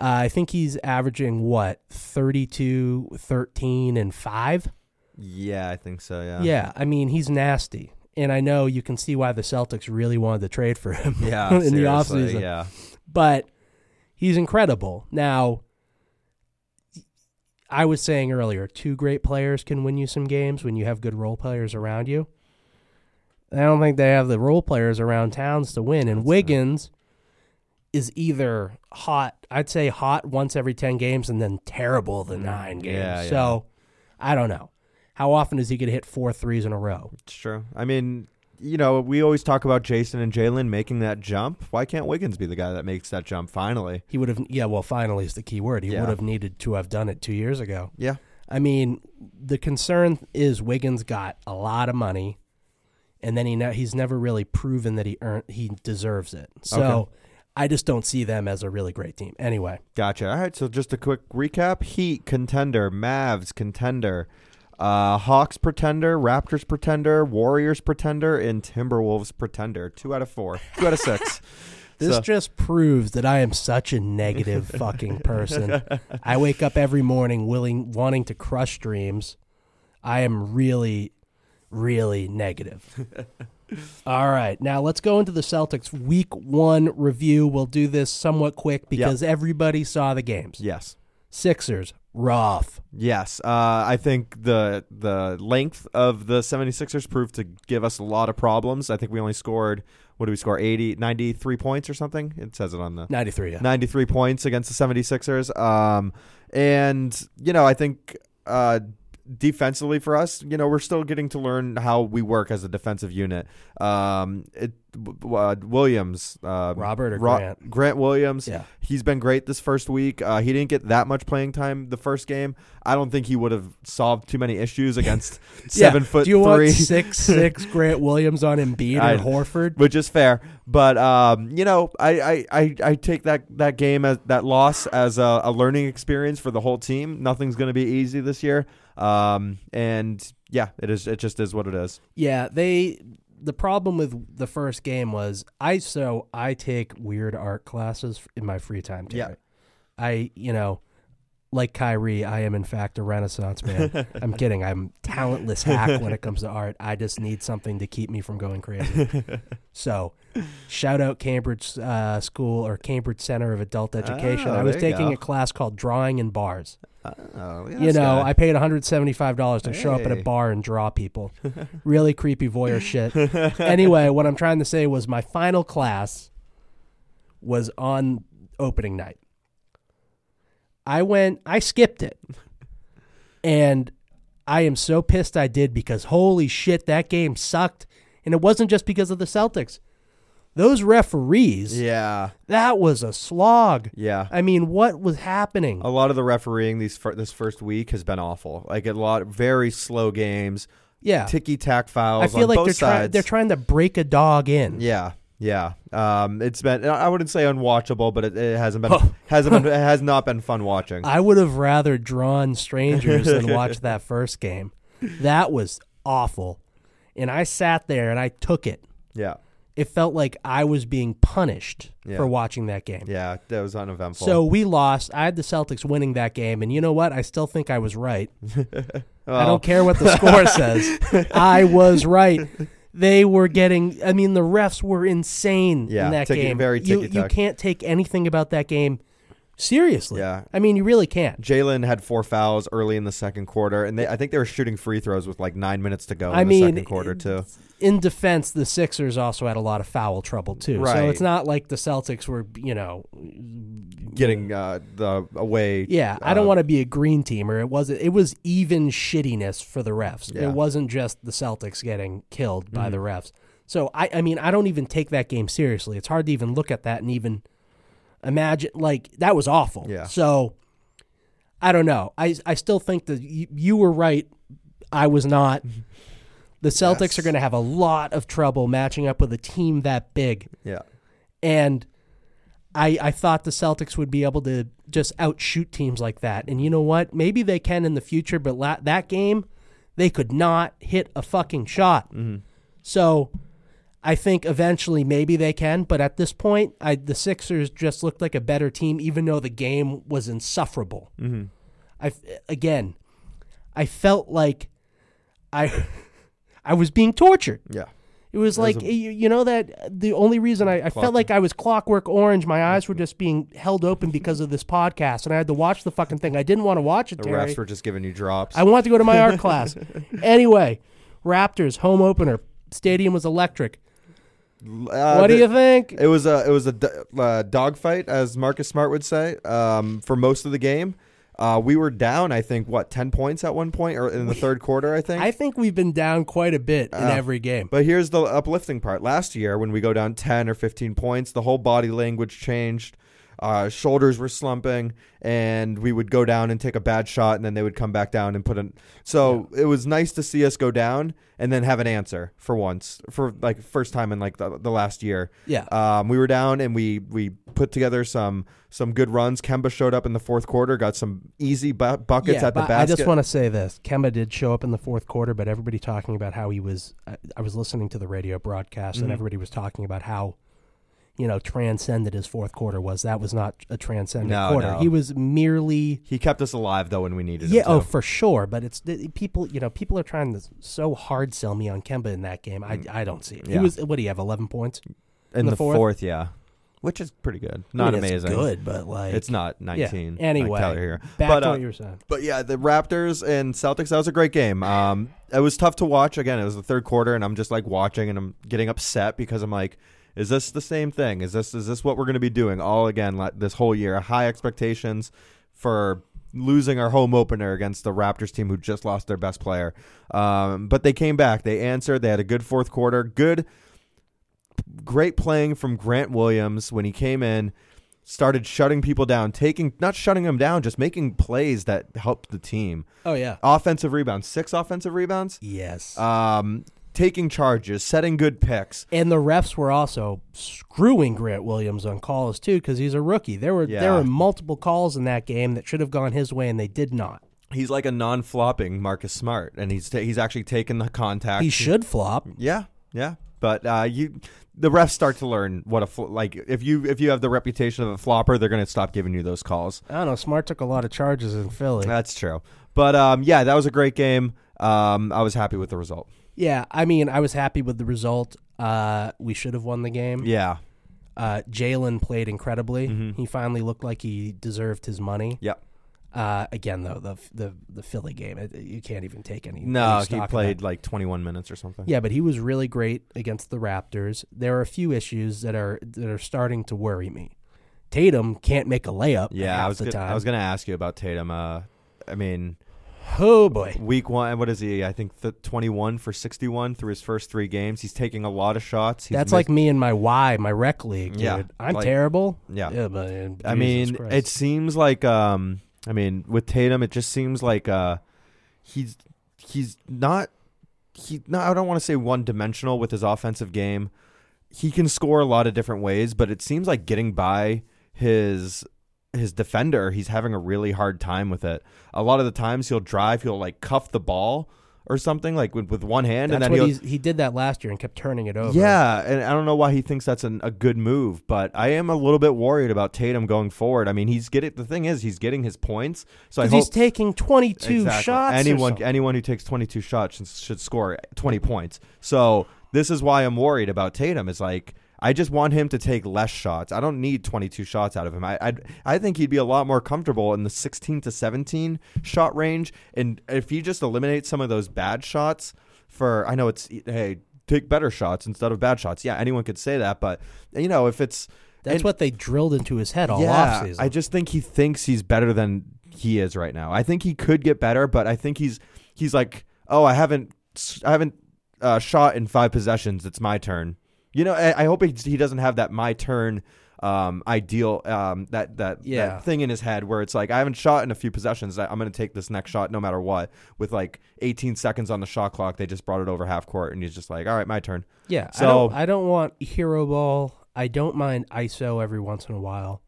I think he's averaging what, 32, 13, and 5? Yeah, I think so. Yeah. Yeah, I mean, he's nasty. And I know you can see why the Celtics really wanted to trade for him Yeah. in the offseason. Yeah. But he's incredible. Now, I was saying earlier, two great players can win you some games when you have good role players around you. I don't think they have the role players around Towns to win. And That's Wiggins is either hot, I'd say hot once every 10 games and then terrible the mm. nine games. Yeah, yeah. So I don't know. How often is he going to hit four threes in a row? It's true. I mean, you know, we always talk about Jayson and Jaylen making that jump. Why can't Wiggins be the guy that makes that jump finally? He would have, yeah, well, finally is the key word. He Yeah. would have needed to have done it two years ago. Yeah. I mean, the concern is Wiggins got a lot of money, and then he ne- he's never really proven that he earned he deserves it. So Okay. I just don't see them as a really great team. Anyway, Gotcha. All right. So just a quick recap: Heat contender, Mavs contender, uh, Hawks pretender, Raptors pretender, Warriors pretender, and Timberwolves pretender. Two out of four. Two out of six. this So- just proves that I am such a negative fucking person. I wake up every morning willing wanting to crush dreams. I am really, really negative. All right, now let's go into the Celtics week one review. We'll do this somewhat quick because everybody saw the games. yes. Sixers, rough. Yes, uh, I think the the length of the 76ers proved to give us a lot of problems. I think we only scored what did we score 80 93 points or something? It says it on the 93, yeah. 93 points against the 76ers. Um, and, you know, I think uh, defensively for us, you know, we're still getting to learn how we work as a defensive unit. Um, it, uh, Williams, uh, Robert or Ro- Grant? Grant Williams. Yeah. He's been great this first week. Uh, he didn't get that much playing time the first game. I don't think he would have solved too many issues against seven yeah. foot Do you three. want six six Grant Williams on Embiid or I- Horford? which is fair. But um, you know, I, I, I, I take that that game as that loss as a, a learning experience for the whole team. Nothing's going to be easy this year. Um, and yeah, it is. It just is what it is. Yeah, they. The problem with the first game was I so I take weird art classes in my free time. Too. Yeah. I you know, like Kyrie, I am in fact a Renaissance man. I'm kidding. I'm talentless hack when it comes to art. I just need something to keep me from going crazy. so, shout out Cambridge uh, School or Cambridge Center of Adult Education. Oh, I was taking go. a class called Drawing in Bars. Oh, you know, I paid $175 to show up at a bar and draw people. really creepy voyeur shit. anyway, what I'm trying to say was my final class was on opening night. I went, I skipped it. And I am so pissed I did because holy shit, that game sucked. And it wasn't just because of the Celtics. Those referees, yeah, that was a slog. yeah. I mean, what was happening? A lot of the refereeing these fir- this first week has been awful. Like a lot very slow games, yeah. ticky tack fouls. I feel on like they're trying sides. they're trying to break a dog in. Yeah, yeah. Um, it's been I wouldn't say unwatchable, but it, it hasn't been Oh. hasn't been it has not been fun watching. I would have rather drawn strangers than watched that first game. That was awful. And I sat there and I took it. yeah, it felt like I was being punished Yeah. for watching that game. Yeah, that was uneventful. So we lost. I had the Celtics winning that game, and you know what? I still think I was right. I don't care what the score says. I was right. They were getting. I mean, the refs were insane Yeah, in that game. very you, you ticky-tack. can't take anything about that game seriously. Yeah. I mean, you really can't. Jaylen had four fouls early in the second quarter, and they, I think they were shooting free throws with like nine minutes to go in I the mean, second quarter too. In defense, the Sixers also had a lot of foul trouble too. So it's not like the Celtics were, you know, Getting uh, the away. Yeah, I don't uh, want to be a green teamer. It wasn't. It was even shittiness for the refs. Yeah. Mm-hmm. It wasn't just the Celtics getting killed by the refs. So I, I mean, I don't even take that game seriously. It's hard to even look at that and even imagine. Like that was awful. Yeah. So I don't know. I, I still think that you, you were right. I was not. The Celtics Yes. are going to have a lot of trouble matching up with a team that big Yeah. and I I thought the Celtics would be able to just outshoot teams like that. And you know what? Maybe they can in the future, but la- that game they could not hit a fucking shot. Mm-hmm. So I think eventually maybe they can, but at this point, I, the Sixers just looked like a better team, even though the game was insufferable. Mm-hmm. I again, I felt like I I was being tortured. Yeah. It was like a- you, you know that the only reason I, I felt like I was clockwork orange. My eyes were just being held open because of this podcast, and I had to watch the fucking thing. I didn't want to watch it. The Terry. refs were just giving you drops. I wanted to go to my art class. Anyway, Raptors home opener. Stadium was electric. Uh, what do the- you think? It was a it was a d- uh, dogfight, as Marcus Smart would say, um, for most of the game. Uh, we were down, I think, what ten points at one point, or in the third quarter, I think. I think we've been down quite a bit in Uh, every game. But here's the uplifting part. Last year, when we go down 10 or 15 points, the whole body language changed. Uh, shoulders were slumping, and we would go down and take a bad shot, and then they would come back down and put in. So it was nice to see us go down and then have an answer for once, for like first time in like the, the last year. Yeah. Um, we were down and we we put together some some good runs. Kemba showed up in the fourth quarter, got some easy bu- buckets yeah, at the basket. I just want to say this: Kemba did show up in the fourth quarter, but everybody talking about how he was. I, I was listening to the radio broadcast, Mm-hmm. and everybody was talking about how, you know, transcended his fourth quarter was. That was not a transcendent No, quarter. no. He was merely. he kept us alive though when we needed Yeah, oh, for sure. But it's people. You know, people are trying to so hard sell me on Kemba in that game. I, I don't see it. He Mm. Was. What do you have? Eleven points. in the the, fourth? fourth? yeah, which is pretty good. Not I mean, it's amazing. good, but like It's not Yeah. 19. like Anyway, Tyler here. back but, to uh, what you were saying. But yeah, the Raptors and Celtics, that was a great game. Um, it was tough to watch. Again, it was the third quarter, and I'm just like watching, and I'm getting upset because I'm like, is this the same thing? Is this is this what we're going to be doing all again like, this whole year? High expectations for losing our home opener against the Raptors team who just lost their best player. Um, but they came back. They answered. They had a good fourth quarter. Good, great playing from Grant Williams when he came in started shutting people down, taking not shutting them down, just making plays that helped the team. Oh yeah. Offensive rebounds, six offensive rebounds. Yes. Um, taking charges, setting good picks. And the refs were also screwing Grant Williams on calls too because he's a rookie. There were there were multiple calls in that game that should have gone his way and they did not. He's like a non-flopping Marcus Smart, and he's ta- he's actually taken the contact. He should flop. yeah, yeah. But uh, you, the refs start to learn what a fl- like if you if you have the reputation of a flopper, they're going to stop giving you those calls. I don't know. Smart took a lot of charges in Philly. That's true. But um, yeah, that was a great game. Um, I was happy with the result. Yeah, I mean, I was happy with the result. Uh, we should have won the game. Yeah, Uh, Jaylen played incredibly. Mhm. He finally looked like he deserved his money. Yep. Uh, again, though, the the the Philly game, it, you can't even take any. No, he played like 21 minutes or something. Yeah, but he was really great against the Raptors. There are a few issues that are that are starting to worry me. Tatum can't make a layup. Yeah, I was the gonna, time. I was going to ask you about Tatum. Uh, I mean, oh boy, week one, what is he? I think th- 21 for 61 through his first three games. He's taking a lot of shots. He's that's missed- like me and my Y, my rec league. Dude. Yeah, I'm like- terrible. yeah. yeah, but uh, I Jesus mean, Christ. it seems like um, I mean, with Tatum, it just seems like uh, he's he's not he. No, I don't want to say one dimensional with his offensive game. He can score a lot of different ways, but it seems like getting by his his defender, he's having a really hard time with it. A lot of the times he'll drive, he'll like cuff the ball, or something like with, with one hand, That's and then he's, he did that last year and kept turning it over. yeah, and I don't know why he thinks that's an, a good move, but I am a little bit worried about Tatum going forward. I mean, he's getting the thing is he's getting his points, so I hope he's taking 22 Exactly. shots. Anyone anyone who takes 22 shots should, should score 20 points. So this is why I'm worried about Tatum. Is like I just want him to take less shots. I don't need 22 shots out of him. I i I think he'd be a lot more comfortable in the 16 to 17 shot range. And if he just eliminates some of those bad shots for, I know it's hey take better shots instead of bad shots. Yeah, anyone could say that, but you know if it's That's and- what they drilled into his head all yeah, offseason. I just think he thinks he's better than he is right now. I think he could get better, but I think he's he's like, oh, I haven't I haven't uh, shot in five possessions. It's my turn. You know, I, I hope he, he doesn't have that my turn um, ideal um, that that Yeah. that thing in his head where it's like I haven't shot in a few possessions. I- I'm going to take this next shot no matter what. With like 18 seconds on the shot clock, they just brought it over half court, and he's just like, all right, my turn. yeah, I so- don't, I don't want hero ball. I don't mind ISO every once in a while.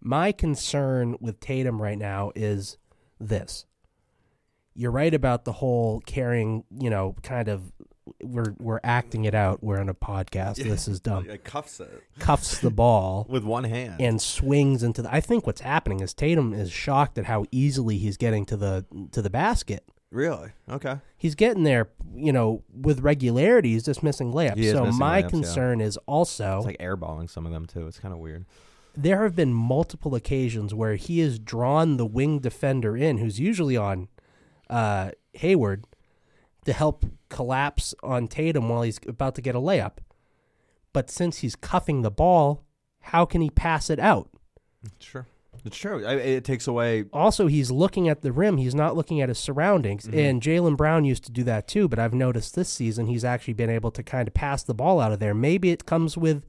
My concern with Tatum right now is this. You're right about the whole carrying, you know, kind of we're we're acting it out. We're on a podcast. This is dumb. cuffs it Cuffs the ball with one hand. and swings into the I think what's happening is Tatum is shocked at how easily he's getting to the to the basket. really? Okay. He's getting there, you know, with regularity. He's just missing layups. So missing my layups, yeah. concern is also It's like airballing some of them too. It's kind of weird. there have been multiple occasions where he has drawn the wing defender in, who's usually on uh, Hayward, to help collapse on Tatum while he's about to get a layup. But since he's cuffing the ball, how can he pass it out? Sure. It's true. I, it takes away. Also, he's looking at the rim. He's not looking at his surroundings. Mm-hmm. And Jaylen Brown used to do that too, but I've noticed this season he's actually been able to kind of pass the ball out of there. Maybe it comes with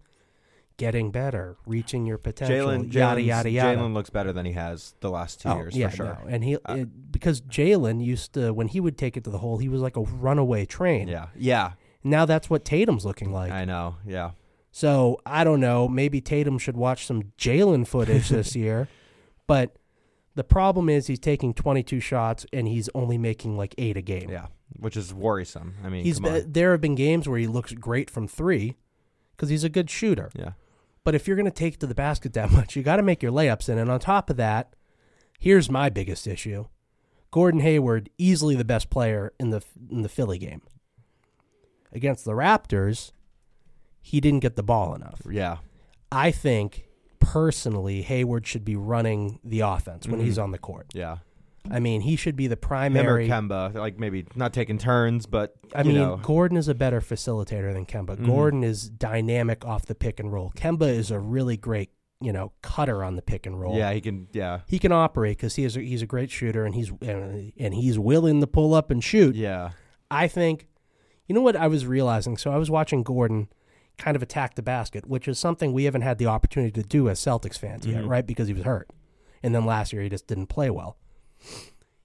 getting better, reaching your potential, Jaylen, yada, yada, yada. Jaylen looks better than he has the last two Oh, years yeah, for sure. no. And he Uh, it- because Jaylen used to when he would take it to the hole, he was like a runaway train. Yeah, yeah. Now that's what Tatum's looking like. I know. Yeah, So I don't know. Maybe Tatum should watch some Jaylen footage this year. But the problem is he's taking 22 shots and he's only making like eight a game. yeah. Which is worrisome. I mean, He's been, there have been games where he looks great from three because he's a good shooter. Yeah, But if you're going to take it to the basket that much, you got to make your layups in. And on top of that, here's my biggest issue: Gordon Hayward, easily the best player in the in the Philly game. Against the Raptors, he didn't get the ball enough. yeah. I think personally, Hayward should be running the offense when Mhm. he's on the court. Yeah. I mean, he should be the Him or. Kemba, like maybe not taking turns, but I mean, know. Gordon is a better facilitator than Kemba. Mhm. Gordon is dynamic off the pick and roll. Kemba is a really great, you know, cutter on the pick and roll. yeah, he can. Yeah, he can operate because he is a, he's a great shooter and he's uh, and he's willing to pull up and shoot. yeah. I think, you know what I was realizing. So I was watching Gordon kind of attack the basket, which is something we haven't had the opportunity to do as Celtics fans yet, Mhm. right? Because he was hurt, and then last year he just didn't play well.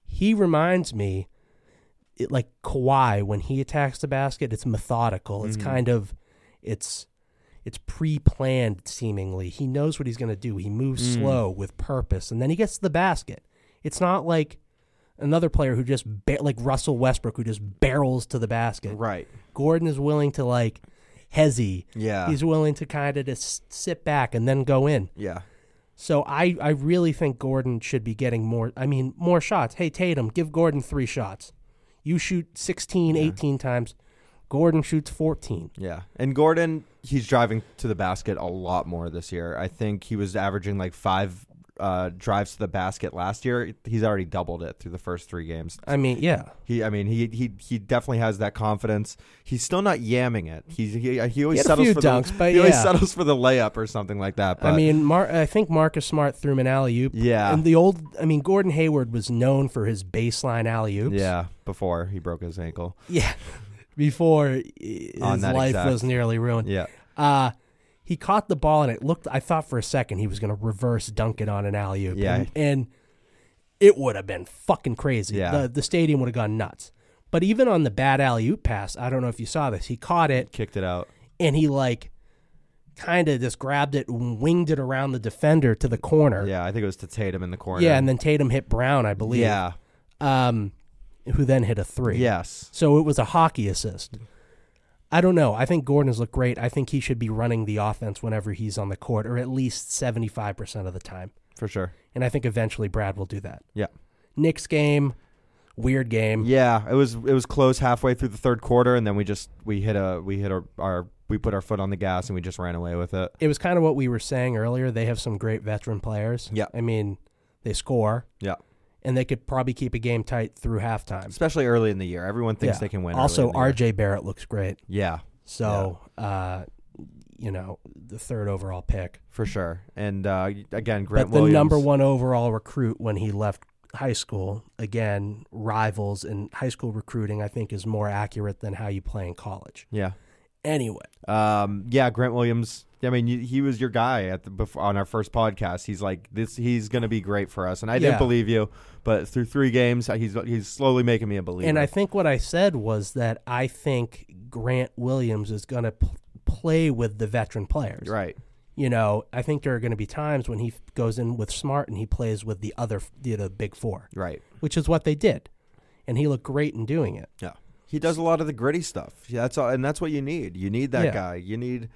He reminds me, it, like Kawhi when he attacks the basket, it's methodical. It's Mhm. kind of, it's. It's pre-planned, seemingly. He knows what he's going to do. He moves Mm. slow with purpose, and then he gets to the basket. It's not like another player who just ba- like Russell Westbrook who just barrels to the basket. Right. Gordon is willing to like hezzy. Yeah. He's willing to kind of just sit back and then go in. yeah. So I I really think Gordon should be getting more. I mean more shots. Hey Tatum, give Gordon three shots. You shoot 16, Yeah. 18 times. Gordon shoots 14. Yeah. And Gordon, he's driving to the basket a lot more this year. I think he was averaging like five uh, drives to the basket last year. He's already doubled it through the first three games. I mean, yeah. He, I mean, he he he definitely has that confidence. He's still not yamming it. He's he, he always He settles for dunks, the but he always settles for the layup or something like that. But I mean, Mar- I think Marcus Smart threw him an alley oop. yeah, And the old, I mean, Gordon Hayward was known for his baseline alley oops. yeah. Before he broke his ankle. Yeah. Before his life exact- was nearly ruined. Yeah, Uh he caught the ball and it looked I thought for a second he was gonna reverse dunk it on an alley oop. Yeah. And, and it would have been fucking crazy. Yeah. The the stadium would have gone nuts. But even on the bad alley oop pass, I don't know if you saw this, he caught it kicked it out. and he like kind of just grabbed it and winged it around the defender to the corner. Yeah, I think it was to Tatum in the corner. Yeah, and then Tatum hit Brown, I believe. yeah, Um, who then hit a three. Yes. So it was a hockey assist. I don't know. I think Gordon has looked great. I think he should be running the offense whenever he's on the court, or at least 75% of the time. For sure. And I think eventually Brad will do that. Yeah. Knicks game, weird game. Yeah, it was it was close halfway through the third quarter, and then we just we hit a we hit our, our we put our foot on the gas and we just ran away with it. It was kind of what we were saying earlier. They have some great veteran players. Yeah. I mean, they score. Yeah. And they could probably keep a game tight through halftime. Especially early in the year, everyone thinks Yeah. they can win. Also, year. RJ Barrett looks great. Yeah, So, uh, you know, the third overall pick. for sure. And uh, again, Grant but the Williams. number one overall recruit when he left high school, again, rivals in high school recruiting, I think, is more accurate than how you play in college. Yeah. Anyway, Um, yeah, Grant Williams. I mean, he was your guy at the before, on our first podcast. He's like this. He's going to be great for us, and I Yeah. didn't believe you, but through three games, he's he's slowly making me a believer. and I think what I said was that I think Grant Williams is going to pl- play with the veteran players. right, You know, I think there are going to be times when he f- goes in with Smart and he plays with the other, the, the big four, right. which is what they did. And he looked great in doing it. Yeah, he does a lot of the gritty stuff. Yeah, that's all, and that's what you need. You need that Yeah. guy. You need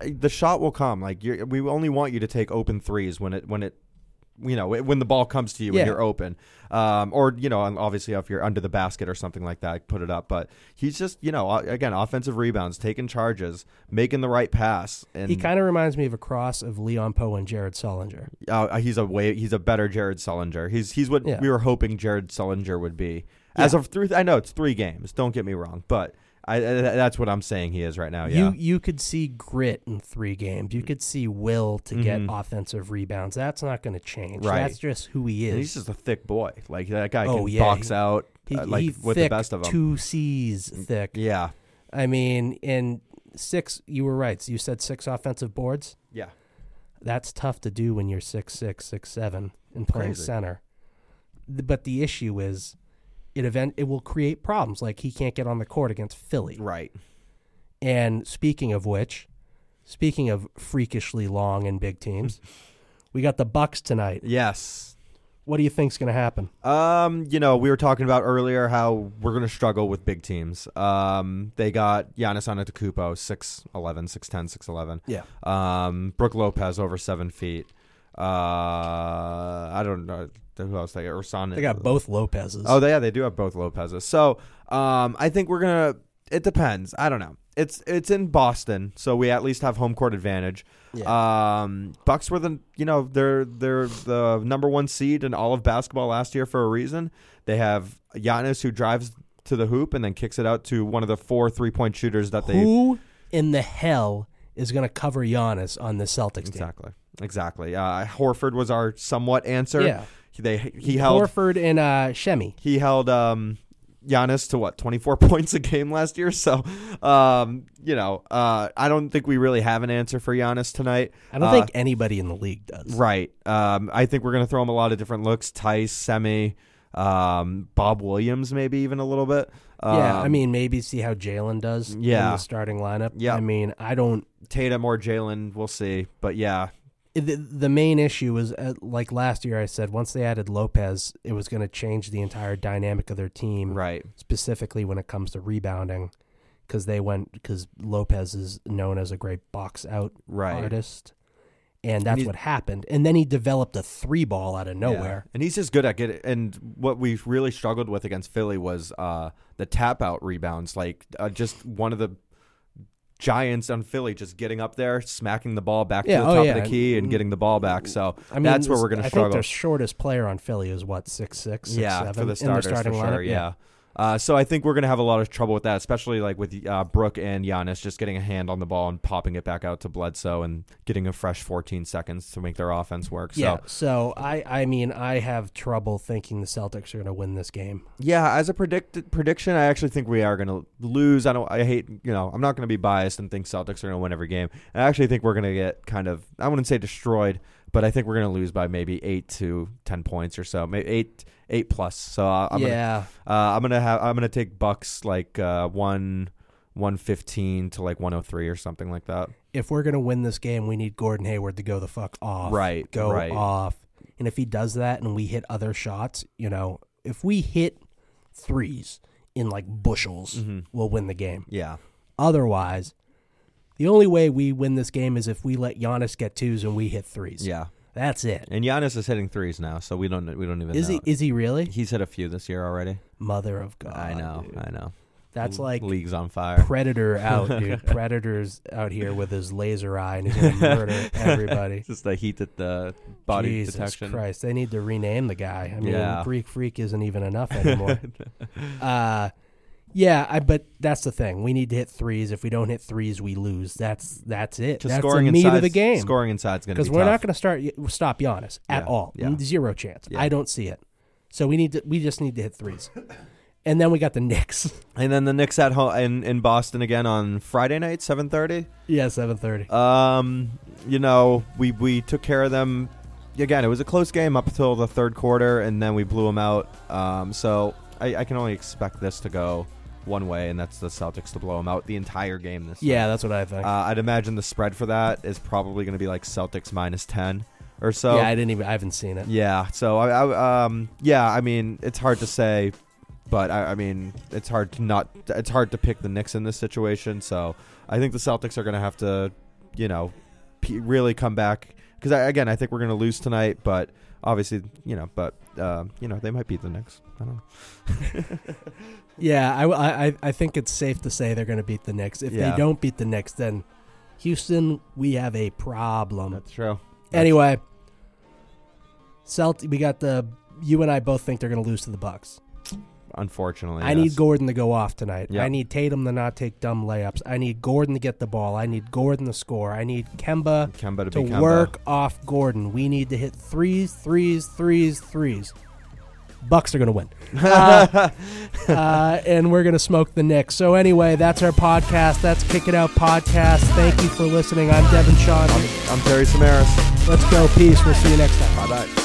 the shot will come. Like you're, we only want you to take open threes when it when it. You know when the ball comes to you Yeah. when you're open, um, or you know, obviously if you're under the basket or something like that, put it up. But he's just you know, again, offensive rebounds, taking charges, making the right pass, and He kind of reminds me of a cross of Leon Powe and Jared Sullinger. uh, he's a way he's a better Jared Sullinger. He's he's what Yeah. we were hoping Jared Sullinger would be. As Yeah. of through, I know it's three games. Don't get me wrong, but I, I that's what I'm saying he is right now. Yeah, You you could see grit in three games. You could see will to get Mhm. offensive rebounds. That's not going to change. Right. That's just who he is. he's just a thick boy. Like that guy Oh, can yeah, box he- out he, uh, like he with thick, the best of them. Two C's thick. Yeah, I mean, in six, you were right. You said six offensive boards. yeah, That's tough to do when you're six six six seven and playing Crazy. center. But the issue is, it event it will create problems. Like he can't get on the court against Philly. right. And speaking of which, speaking of freakishly long and big teams, we got the Bucks tonight. Yes. What do you think's going to happen? Um, you know, we were talking about earlier how we're going to struggle with big teams. Um, they got Giannis Antetokounmpo, 6'11", 6'10", 6'11". Yeah. Um, Brook Lopez over seven feet. Uh, I don't know who else they got. They got both Lopez's. Oh, they, yeah, they do have both Lopez's. So, um, I think we're gonna. It depends. I don't know. It's it's in Boston, so we at least have home court advantage. Um, Bucks were the you know they're they're the number one seed in all of basketball last year for a reason. They have Giannis who drives to the hoop and then kicks it out to one of the four three point shooters that they Who in the hell is going to cover Giannis on the Celtics team? Exactly. Uh, Horford was our somewhat answer. Yeah. They he held Horford and uh, Semi. he held um Giannis to what 24 points a game last year. So, um, you know, uh, I don't think we really have an answer for Giannis tonight. I don't Uh, think anybody in the league does. right. Um, I think we're gonna throw him a lot of different looks. Theis, Semi, um, Bob Williams, maybe even a little bit. yeah, I Um, mean, maybe see how Jaylen does in Yeah. the starting lineup. Yeah. I mean, I don't. Tatum or Jaylen, we'll see. But yeah, The, the main issue was uh, like last year. I said once they added Lopez, it was going to change the entire dynamic of their team, right. specifically when it comes to rebounding, because they went because Lopez is known as a great box out Right. artist, and that's he's- what happened. And then he developed a three ball out of nowhere. Yeah. And he's just good at getting. And what we really struggled with against Philly was uh, the tap out rebounds. Like uh, just one of the giants on Philly just getting up there, smacking the ball back Yeah, to the oh, top yeah. of the key and getting the ball back. Mm, so I mean, that's where we're going I to think struggle. their shortest player on Philly is what six six, six yeah, seven for the in starters starting for lineup. sure. Yeah. Uh, so I think we're going to have a lot of trouble with that, especially like with uh, Brook and Giannis just getting a hand on the ball and popping it back out to Bledsoe and getting a fresh 14 seconds to make their offense work. So Yeah. So I, I mean, I have trouble thinking the Celtics are going to win this game. Yeah, as a predict prediction, I actually think we are going to lose. I don't. I hate. You know, I'm not going to be biased and think Celtics are going to win every game. I actually think we're going to get kind of. I wouldn't say destroyed, but I think we're going to lose by maybe eight to ten points or so. Maybe eight eight plus. So uh, I'm yeah. Gonna, uh, I'm gonna have. I'm gonna take Bucks like uh, one. 115 to like 103 or something like that. If we're going to win this game, we need Gordon Hayward to go the fuck off. Right, Go right. off. And if he does that and we hit other shots, you know, if we hit threes in like bushels Mm-hmm. will win the game. Yeah. Otherwise, the only way we win this game is if we let Giannis get twos and we hit threes. Yeah. That's it. And Giannis is hitting threes now, so we don't we don't even Is know. he is he really? He's hit a few this year already. Mother of God. I know. dude. I know. That's like leagues on fire. Predator out, dude. Predator's out here with his laser eye and he's gonna murder everybody. Just the heat at the body Jesus detection. Christ, they need to rename the guy. I mean, Yeah. Greek Freak isn't even enough anymore. uh, yeah, I, but that's the thing. We need to hit threes. If we don't hit threes, we lose. That's that's it. That's scoring the meat of the game. Scoring inside's going to Because be we're not going to start stop Giannis at Yeah, all. yeah. Zero chance. Yeah. I don't see it. So we need to. We just need to hit threes. And then we got the Knicks. And then the Knicks at home in, in Boston again on Friday night, seven thirty. yeah, seven thirty. Um, you know, we we took care of them. Again, it was a close game up until the third quarter, and then we blew them out. Um, so I, I can only expect this to go one way, and that's the Celtics to blow them out the entire game this. Yeah, that's what I think. Uh, I'd imagine the spread for that is probably going to be like Celtics minus ten or so. yeah, I didn't even. I haven't seen it. Yeah. So I, I um yeah, I mean it's hard to say, but I, I mean it's hard to not it's hard to pick the Knicks in this situation. So I think the Celtics are going to have to, you know, p- really come back because again I think we're going to lose tonight, but obviously you know, but um, you know they might beat the Knicks. I don't know. Yeah, I, I, I think it's safe to say they're going to beat the Knicks. If Yeah. they don't beat the Knicks, then Houston, we have a problem. That's true. Anyway, Celt, we got the. You and I both think they're going to lose to the Bucks. Unfortunately, I yes. need Gordon to go off tonight. Yeah. I need Tatum to not take dumb layups. I need Gordon to get the ball. I need Gordon to score. I need Kemba Kemba to, to Kemba. work off Gordon. We need to hit threes, threes, threes, threes. Bucks are going to win. Uh, uh, and we're going to smoke the Knicks. So, anyway, that's our podcast. That's Kick It Out Podcast. Thank you for listening. I'm Devin Sean. I'm Terry Samaras. Let's go. Peace. We'll see you next time. Bye bye.